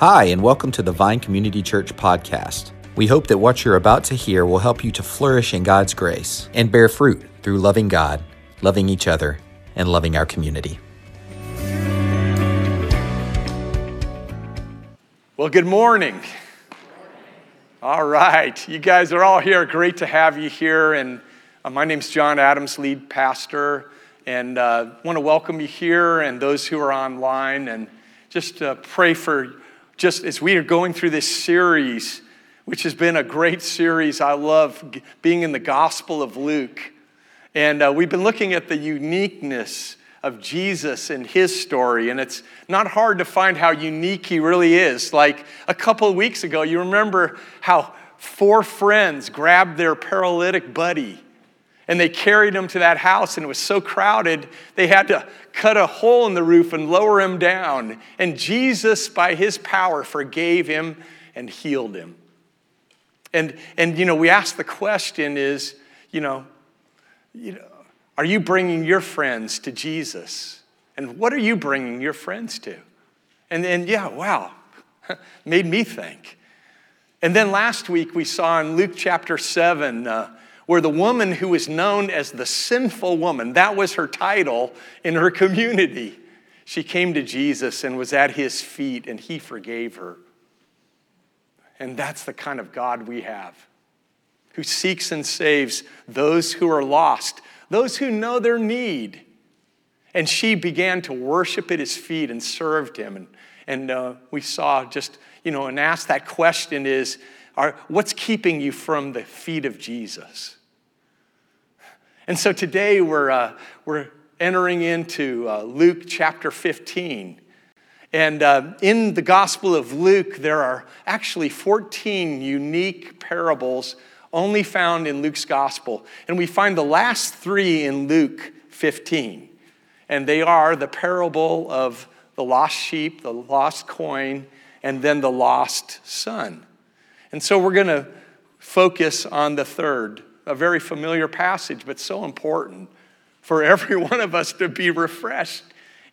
Hi, and welcome to the Vine Community Church podcast. We hope that what you're about to hear will help you to flourish in God's grace and bear fruit through loving God, loving each other, and loving our community. Well, good morning. All right, you guys are all here. Great to have you here. And uh, my name's John Adams, lead pastor, and uh, want to welcome you here and those who are online, and just uh, pray for just as we are going through this series, which has been a great series. I love being in the Gospel of Luke. And uh, we've been looking at the uniqueness of Jesus and his story. And it's not hard to find how unique he really is. Like a couple of weeks ago, you remember how four friends grabbed their paralytic buddy and they carried him to that house, and it was so crowded, they had to cut a hole in the roof and lower him down. And Jesus, by his power, forgave him and healed him. And, and you know, we ask the question is, you know, you know, are you bringing your friends to Jesus? And what are you bringing your friends to? And then, yeah, wow, made me think. And then last week we saw in Luke chapter 7, uh, where the woman who was known as the sinful woman, that was her title in her community, she came to Jesus and was at his feet, and he forgave her. And that's the kind of God we have, who seeks and saves those who are lost, those who know their need. And she began to worship at his feet and served him. And, and uh, we saw just, you know, and asked that question is, are, what's keeping you from the feet of Jesus? And so today we're, uh, we're entering into uh, Luke chapter 15. And uh, in the Gospel of Luke, there are actually 14 unique parables only found in Luke's Gospel. And we find the last three in Luke 15. And they are the parable of the lost sheep, the lost coin, and then the lost son. And so we're going to focus on the third a very familiar passage, but so important for every one of us to be refreshed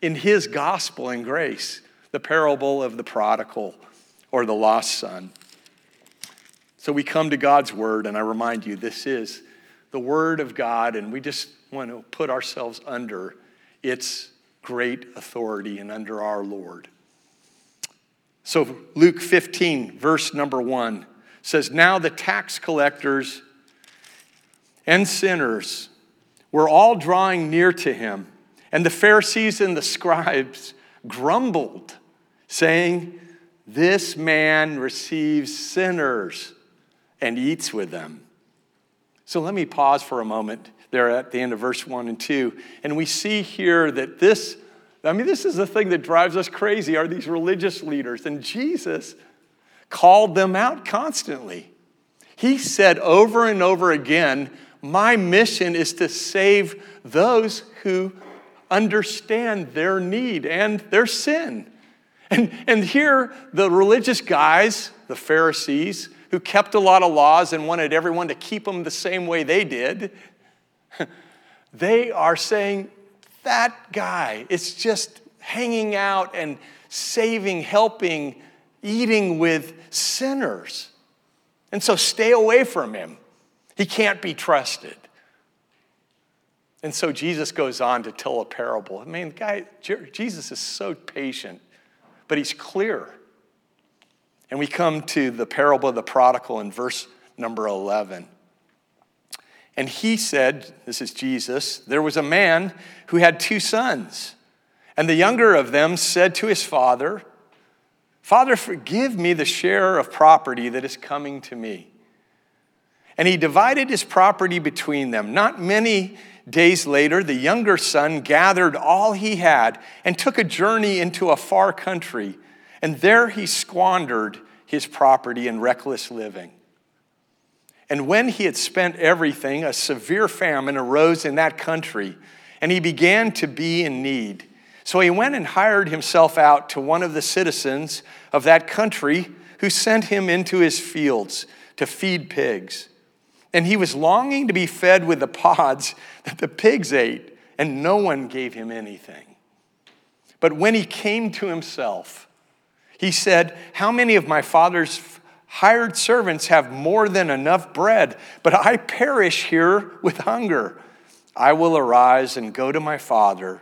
in his gospel and grace, the parable of the prodigal or the lost son. So we come to God's word, and I remind you, this is the word of God, and we just want to put ourselves under its great authority and under our Lord. So Luke 15, verse number one says, Now the tax collectors and sinners were all drawing near to him. And the Pharisees and the scribes grumbled, saying, This man receives sinners and eats with them. So let me pause for a moment there at the end of verse 1 and 2. And we see here that this, I mean, this is the thing that drives us crazy are these religious leaders. And Jesus called them out constantly. He said over and over again, my mission is to save those who understand their need and their sin. And, and here, the religious guys, the Pharisees, who kept a lot of laws and wanted everyone to keep them the same way they did, they are saying, that guy is just hanging out and saving, helping, eating with sinners. And so stay away from him. He can't be trusted. And so Jesus goes on to tell a parable. I mean, guy, Jesus is so patient, but he's clear. And we come to the parable of the prodigal in verse number 11. And he said, This is Jesus, there was a man who had two sons. And the younger of them said to his father, Father, forgive me the share of property that is coming to me. And he divided his property between them. Not many days later, the younger son gathered all he had and took a journey into a far country. And there he squandered his property in reckless living. And when he had spent everything, a severe famine arose in that country, and he began to be in need. So he went and hired himself out to one of the citizens of that country who sent him into his fields to feed pigs. And he was longing to be fed with the pods that the pigs ate, and no one gave him anything. But when he came to himself, He said, How many of my father's hired servants have more than enough bread, but I perish here with hunger? I will arise and go to my father,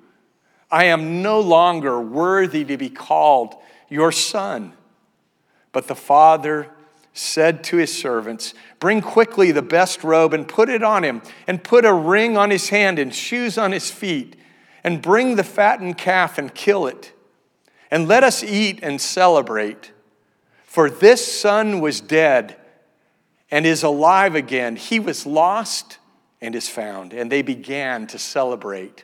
I am no longer worthy to be called your son. But the father said to his servants, Bring quickly the best robe and put it on him, and put a ring on his hand and shoes on his feet, and bring the fattened calf and kill it. And let us eat and celebrate. For this son was dead and is alive again. He was lost and is found. And they began to celebrate.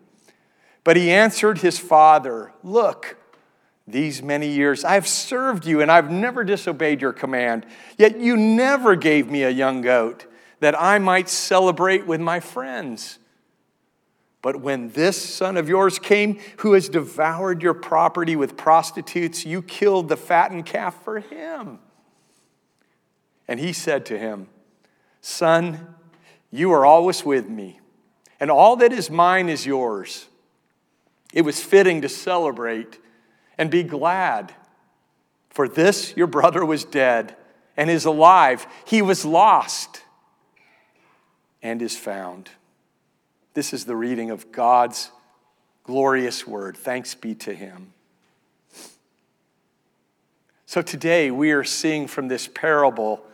But he answered his father, Look, these many years I've served you and I've never disobeyed your command, yet you never gave me a young goat that I might celebrate with my friends. But when this son of yours came, who has devoured your property with prostitutes, you killed the fattened calf for him. And he said to him, Son, you are always with me, and all that is mine is yours. It was fitting to celebrate and be glad. For this, your brother was dead and is alive. He was lost and is found. This is the reading of God's glorious word. Thanks be to him. So today we are seeing from this parable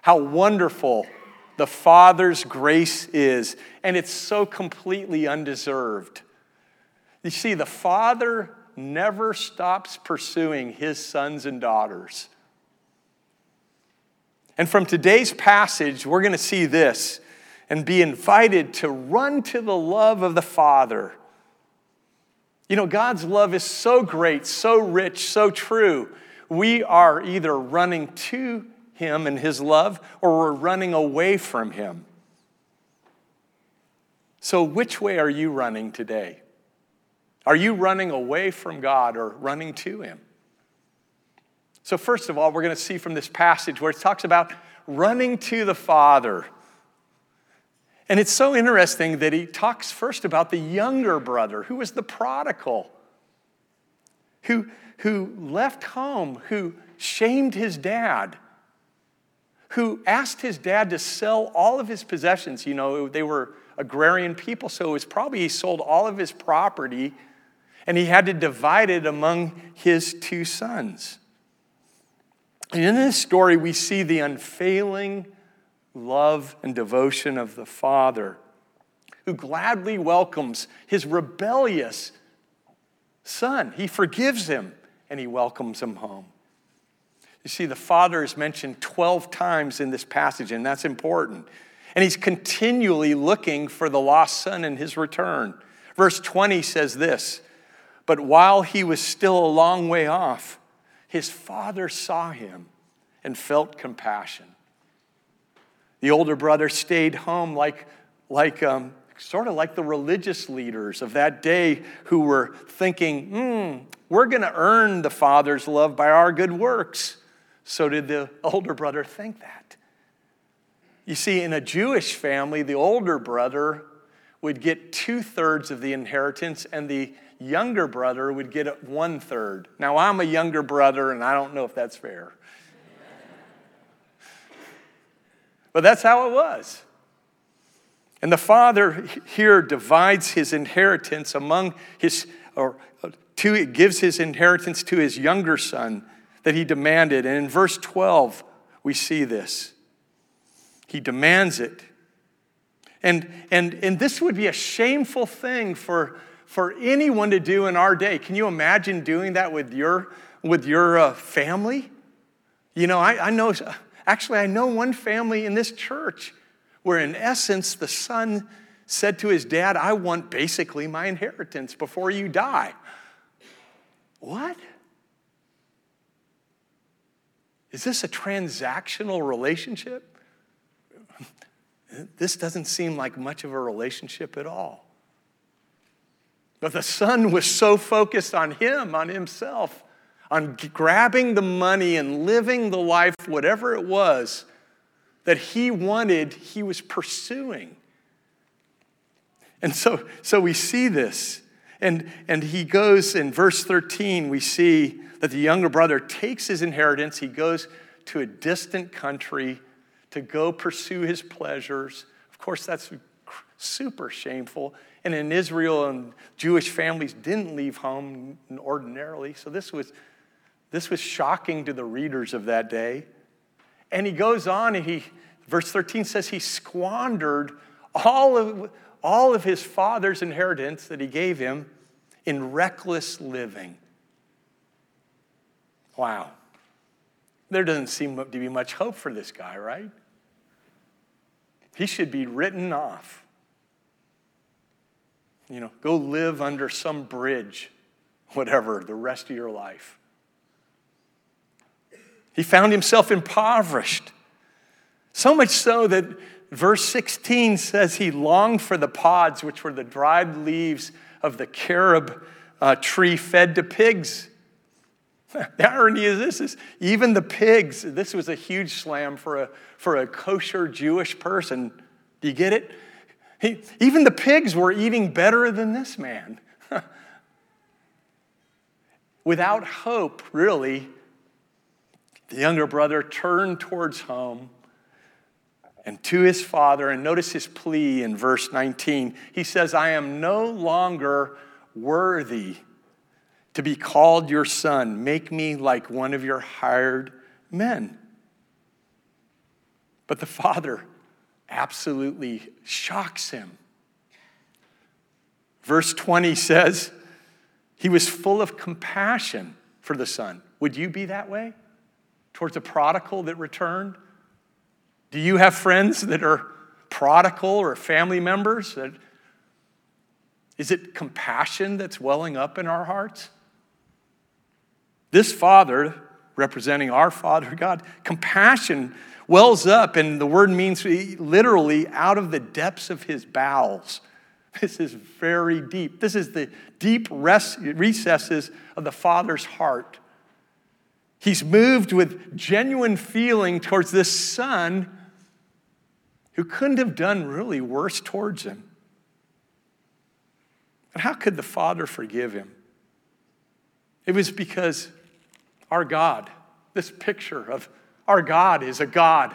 how wonderful the Father's grace is, and it's so completely undeserved. You see, the Father never stops pursuing his sons and daughters. And from today's passage, we're going to see this and be invited to run to the love of the Father. You know, God's love is so great, so rich, so true. We are either running to Him and His love or we're running away from Him. So, which way are you running today? Are you running away from God or running to Him? So, first of all, we're going to see from this passage where it talks about running to the Father. And it's so interesting that he talks first about the younger brother who was the prodigal, who, who left home, who shamed his dad, who asked his dad to sell all of his possessions. You know, they were agrarian people, so it was probably he sold all of his property and he had to divide it among his two sons. And in this story, we see the unfailing love and devotion of the Father who gladly welcomes his rebellious son. He forgives him and he welcomes him home. You see, the Father is mentioned 12 times in this passage, and that's important. And he's continually looking for the lost son in his return. Verse 20 says this but while he was still a long way off, his father saw him and felt compassion. The older brother stayed home like, like um, sort of like the religious leaders of that day who were thinking, hmm, we're going to earn the father's love by our good works. So did the older brother think that. You see, in a Jewish family, the older brother would get two thirds of the inheritance, and the younger brother would get one third. Now, I'm a younger brother, and I don't know if that's fair. but that's how it was. And the father here divides his inheritance among his, or uh, to, gives his inheritance to his younger son that he demanded. And in verse 12, we see this. He demands it. And, and, and this would be a shameful thing for, for anyone to do in our day. Can you imagine doing that with your, with your uh, family? You know, I, I know, actually, I know one family in this church where, in essence, the son said to his dad, I want basically my inheritance before you die. What? Is this a transactional relationship? This doesn't seem like much of a relationship at all. But the son was so focused on him, on himself, on grabbing the money and living the life, whatever it was, that he wanted, he was pursuing. And so, so we see this. And, and he goes in verse 13, we see that the younger brother takes his inheritance, he goes to a distant country to go pursue his pleasures. Of course, that's super shameful. And in Israel, and Jewish families didn't leave home ordinarily. So this was, this was shocking to the readers of that day. And he goes on, and he, verse 13 says, he squandered all of, all of his father's inheritance that he gave him in reckless living. Wow. There doesn't seem to be much hope for this guy, right? He should be written off. You know, go live under some bridge, whatever, the rest of your life. He found himself impoverished. So much so that verse 16 says he longed for the pods, which were the dried leaves of the carob uh, tree fed to pigs. the irony is this is even the pigs, this was a huge slam for a, for a kosher Jewish person. Do you get it? He, even the pigs were eating better than this man. Without hope, really, the younger brother turned towards home and to his father. And notice his plea in verse 19. He says, I am no longer worthy to be called your son. Make me like one of your hired men. But the father absolutely shocks him. Verse 20 says, He was full of compassion for the son. Would you be that way towards a prodigal that returned? Do you have friends that are prodigal or family members? That, is it compassion that's welling up in our hearts? This Father, representing our Father God, compassion wells up, and the word means literally out of the depths of his bowels. This is very deep. This is the deep recesses of the Father's heart. He's moved with genuine feeling towards this son who couldn't have done really worse towards him. And how could the Father forgive him? It was because our God, this picture of our God is a God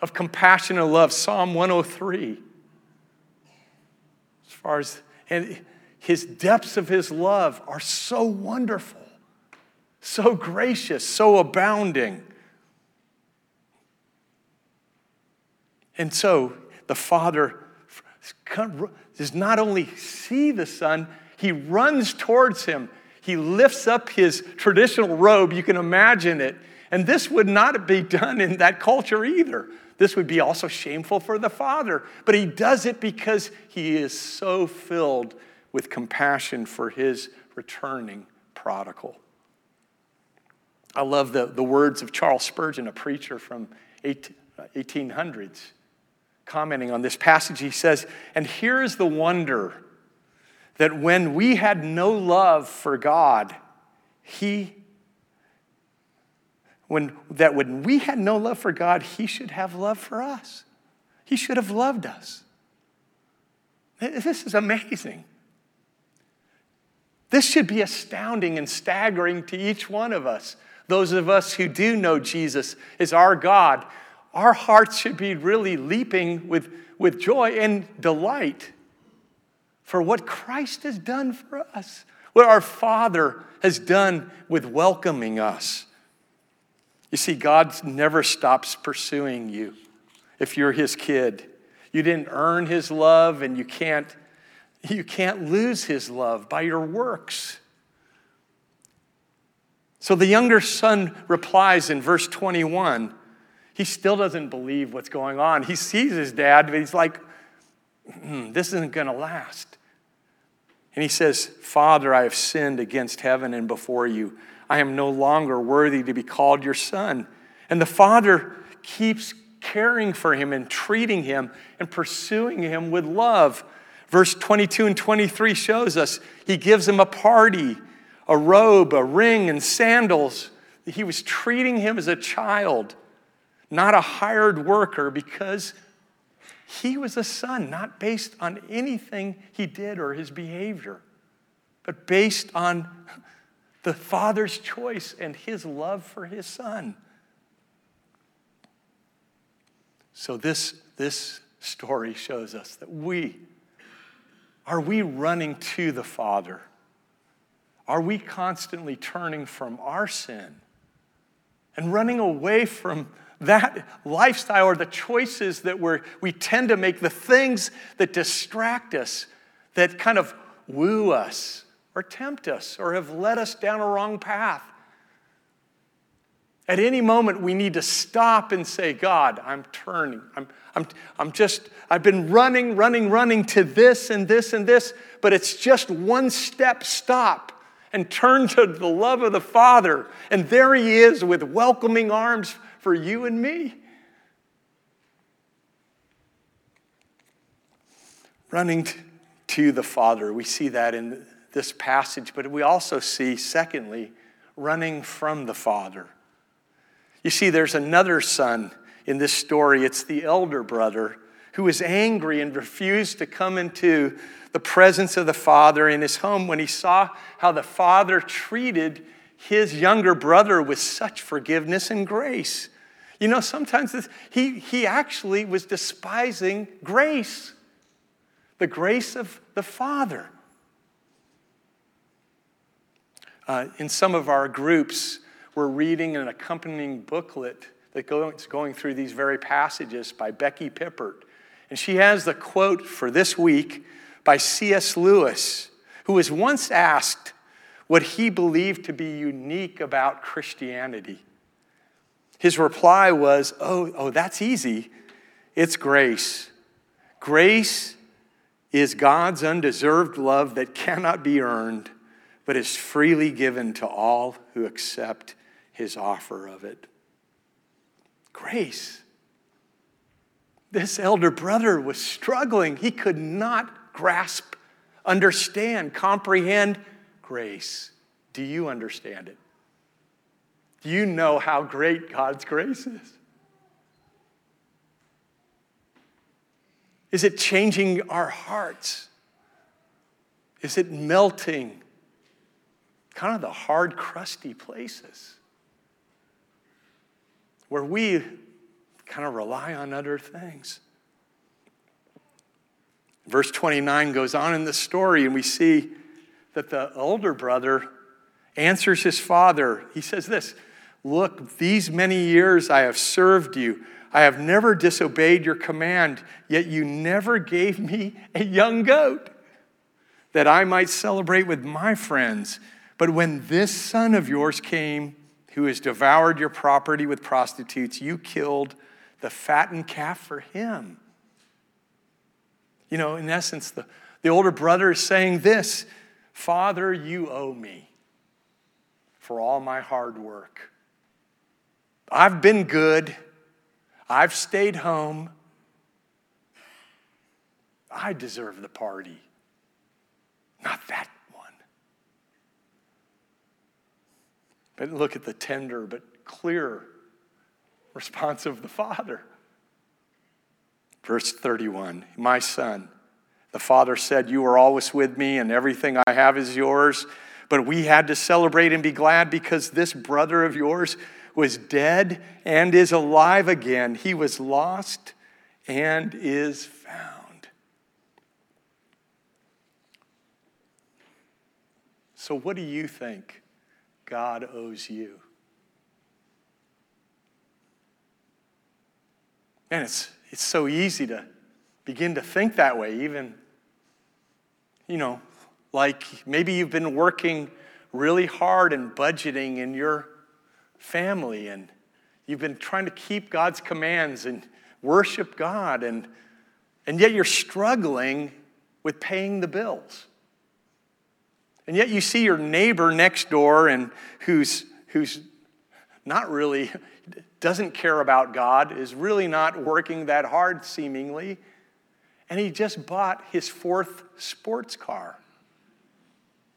of compassion and love. Psalm 103. As far as, and his depths of his love are so wonderful, so gracious, so abounding. And so the Father does not only see the Son, he runs towards him. He lifts up his traditional robe. You can imagine it and this would not be done in that culture either. This would be also shameful for the father. But he does it because he is so filled with compassion for his returning prodigal. I love the, the words of Charles Spurgeon, a preacher from 1800s, commenting on this passage. He says, And here is the wonder that when we had no love for God, he when, that when we had no love for God, He should have love for us. He should have loved us. This is amazing. This should be astounding and staggering to each one of us. Those of us who do know Jesus as our God, our hearts should be really leaping with, with joy and delight for what Christ has done for us, what our Father has done with welcoming us. You see, God never stops pursuing you if you're His kid. You didn't earn His love, and you can't, you can't lose His love by your works. So the younger son replies in verse 21. He still doesn't believe what's going on. He sees his dad, but he's like, mm, this isn't going to last. And he says, Father, I have sinned against heaven and before you. I am no longer worthy to be called your son. And the father keeps caring for him and treating him and pursuing him with love. Verse 22 and 23 shows us he gives him a party a robe, a ring, and sandals. He was treating him as a child, not a hired worker, because he was a son, not based on anything he did or his behavior, but based on the father's choice and his love for his son. So, this, this story shows us that we are we running to the Father? Are we constantly turning from our sin and running away from that lifestyle or the choices that we're, we tend to make, the things that distract us, that kind of woo us or tempt us or have led us down a wrong path? At any moment, we need to stop and say, God, I'm turning. I'm, I'm, I'm just, I've been running, running, running to this and this and this, but it's just one step stop and turn to the love of the Father. And there He is with welcoming arms for you and me. Running to the Father. We see that in this passage, but we also see, secondly, running from the Father. You see, there's another son in this story. It's the elder brother who was angry and refused to come into the presence of the father in his home when he saw how the father treated his younger brother with such forgiveness and grace. You know, sometimes this, he, he actually was despising grace, the grace of the Father. Uh, in some of our groups, we're reading an accompanying booklet that goes going through these very passages by Becky Pippert. And she has the quote for this week by C.S. Lewis, who was once asked what he believed to be unique about Christianity. His reply was, Oh, oh that's easy. It's grace. Grace is God's undeserved love that cannot be earned, but is freely given to all who accept his offer of it. Grace. This elder brother was struggling. He could not grasp, understand, comprehend grace. Do you understand it? Do you know how great God's grace is? Is it changing our hearts? Is it melting kind of the hard, crusty places where we kind of rely on other things. Verse 29 goes on in the story, and we see that the older brother answers his father. He says, This, look, these many years I have served you. I have never disobeyed your command, yet you never gave me a young goat that I might celebrate with my friends. But when this son of yours came, who has devoured your property with prostitutes, you killed the fattened calf for him. You know, in essence, the, the older brother is saying this Father, you owe me for all my hard work. I've been good, I've stayed home. I deserve the party, not that one. But look at the tender but clear response of the Father. Verse 31 My son, the Father said, You are always with me, and everything I have is yours. But we had to celebrate and be glad because this brother of yours was dead and is alive again. He was lost and is found. So, what do you think God owes you? Man, it's, it's so easy to begin to think that way, even, you know, like maybe you've been working really hard and budgeting in your family and you've been trying to keep God's commands and worship God and and yet you're struggling with paying the bills. And yet you see your neighbor next door and who's who's not really doesn't care about God, is really not working that hard seemingly, and he just bought his fourth sports car.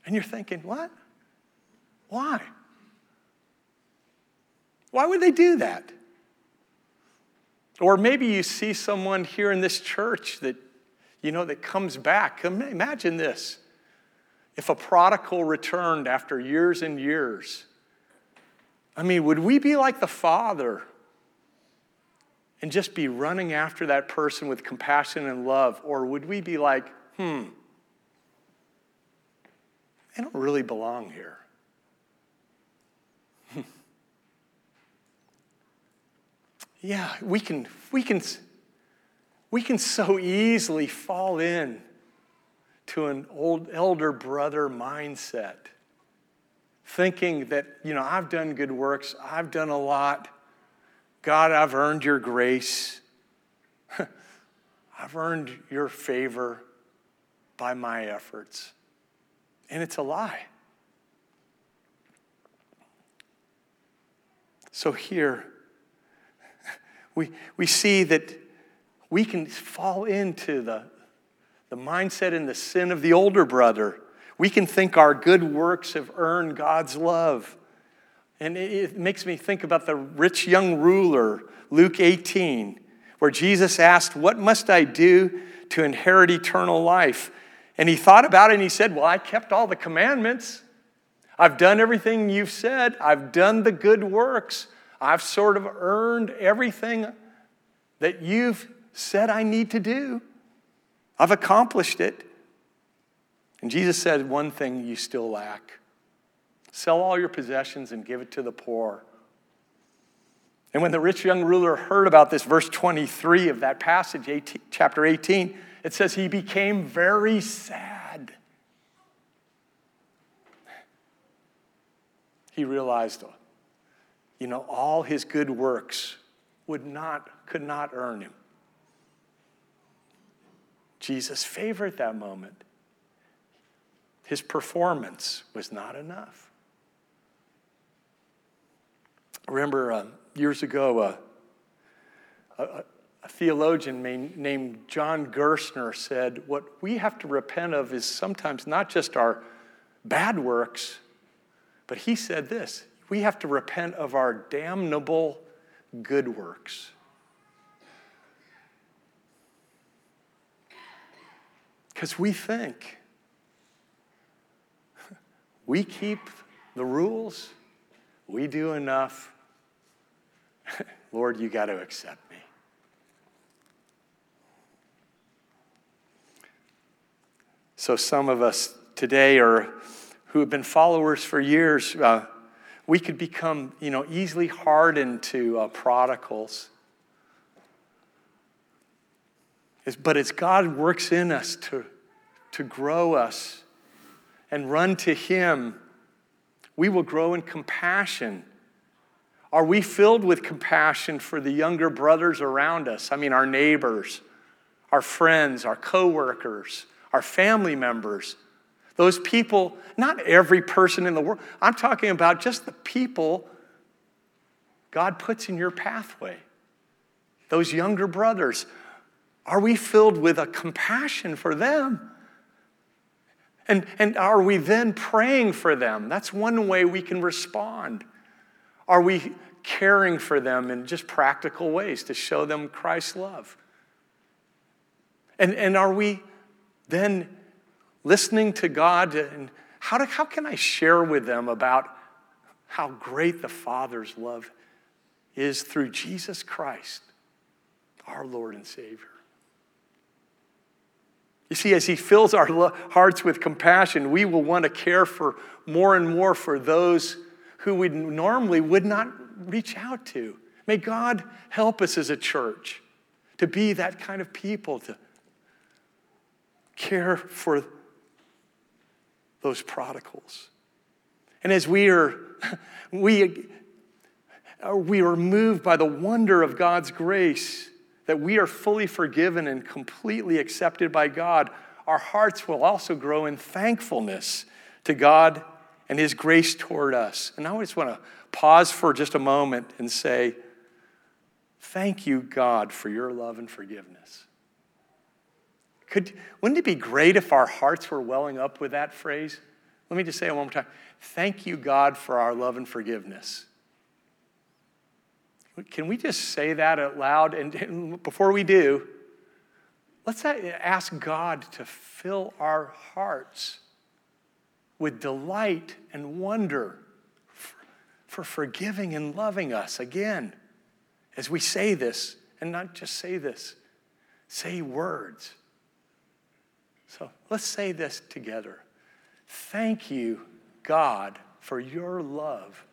And you're thinking, what? Why? Why would they do that? Or maybe you see someone here in this church that, you know, that comes back. Imagine this. If a prodigal returned after years and years, I mean, would we be like the Father and just be running after that person with compassion and love? Or would we be like, hmm, they don't really belong here? Yeah, we can, we can, we can so easily fall in to an old elder brother mindset, thinking that, you know, I've done good works, I've done a lot. God, I've earned your grace. I've earned your favor by my efforts. And it's a lie. So here, we, we see that we can fall into the, the mindset and the sin of the older brother. We can think our good works have earned God's love. And it makes me think about the rich young ruler, Luke 18, where Jesus asked, What must I do to inherit eternal life? And he thought about it and he said, Well, I kept all the commandments. I've done everything you've said. I've done the good works. I've sort of earned everything that you've said I need to do. I've accomplished it. And Jesus said, One thing you still lack sell all your possessions and give it to the poor. And when the rich young ruler heard about this, verse 23 of that passage, 18, chapter 18, it says he became very sad. He realized you know, all his good works would not, could not earn him. Jesus favored that moment. His performance was not enough. Remember uh, years ago, uh, a, a, theologian named John Gerstner said, What we have to repent of is sometimes not just our bad works, but he said this we have to repent of our damnable good works. Because we think we keep the rules, we do enough. Lord, you got to accept me. So, some of us today are who have been followers for years. Uh, we could become, you know, easily hardened to uh, prodigals. It's, but as God works in us to, to grow us and run to Him, we will grow in compassion. Are we filled with compassion for the younger brothers around us? I mean, our neighbors, our friends, our coworkers, our family members. Those people, not every person in the world, I'm talking about just the people God puts in your pathway. Those younger brothers. Are we filled with a compassion for them? And, and are we then praying for them? That's one way we can respond. Are we caring for them in just practical ways to show them Christ's love? And, and are we then listening to God and how, how can I share with them about how great the Father's love is through Jesus Christ, our Lord and Savior. You see, as He fills our hearts with compassion, we will want to care for more and more for those who we normally would not reach out to. May God help us as a church to be that kind of people, to care for those prodigals. And as we are, we, uh, we are moved by the wonder of God's grace, that we are fully forgiven and completely accepted by God, our hearts will also grow in thankfulness to God and His grace toward us. And I just want to pause for just a moment and say, Thank you, God, for your love and forgiveness. Could, wouldn't it be great if our hearts were welling up with that phrase? Let me just say it one more time. Thank you, God, for our love and forgiveness. Can we just say that out loud? And, and before we do, let's ask God to fill our hearts with delight and wonder for, for forgiving and loving us again as we say this, and not just say this, say words. So let's say this together. Thank you, God, for your love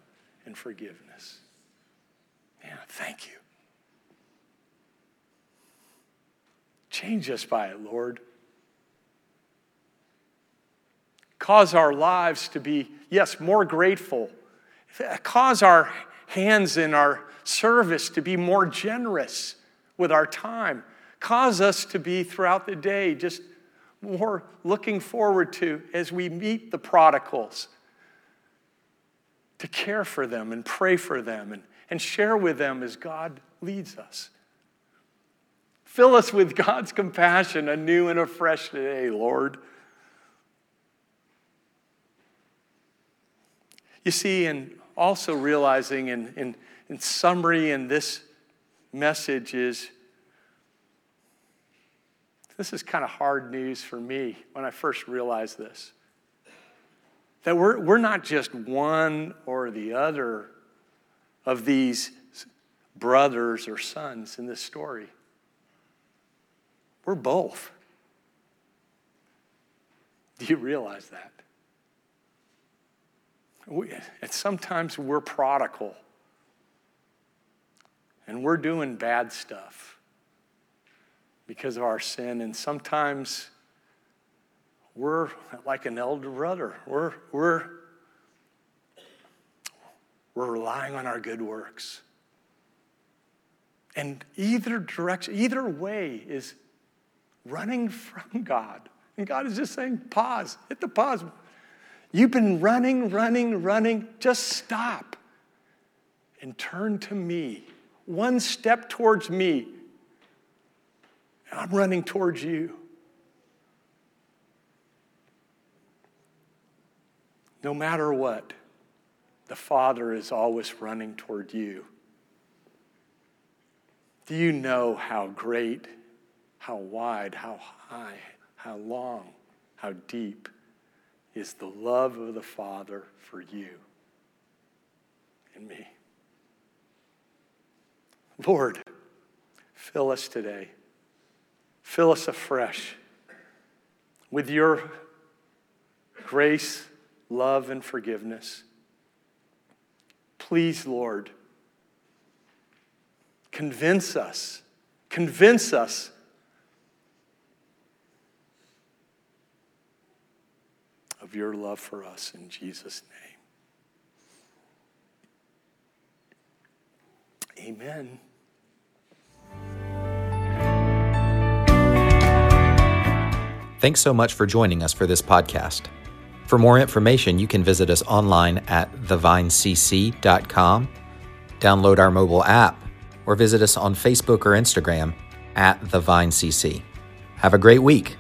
and forgiveness. Yeah, thank you. Change us by it, Lord. Cause our lives to be, yes, more grateful. Cause our hands in our service to be more generous with our time. Cause us to be throughout the day just more looking forward to as we meet the prodigals, to care for them and pray for them and, and share with them as God leads us. Fill us with God's compassion anew and afresh today, Lord. You see, and also realizing in, in, in summary in this message is this is kind of hard news for me when I first realized this. That we're, we're not just one or the other of these brothers or sons in this story. We're both. Do you realize that? We, and sometimes we're prodigal and we're doing bad stuff because of our sin. And sometimes we're like an elder brother. We're, we're, we're relying on our good works. And either direction, either way is running from God. And God is just saying, pause, hit the pause. You've been running, running, running. Just stop and turn to me. One step towards me and I'm running towards you. No matter what, the Father is always running toward you. Do you know how great, how wide, how high, how long, how deep is the love of the Father for you and me? Lord, fill us today. Fill us afresh with your grace, love, and forgiveness. Please, Lord, convince us, convince us of your love for us in Jesus' name. Amen. Thanks so much for joining us for this podcast. For more information, you can visit us online at thevinecc.com, download our mobile app, or visit us on Facebook or Instagram at thevinecc. Have a great week.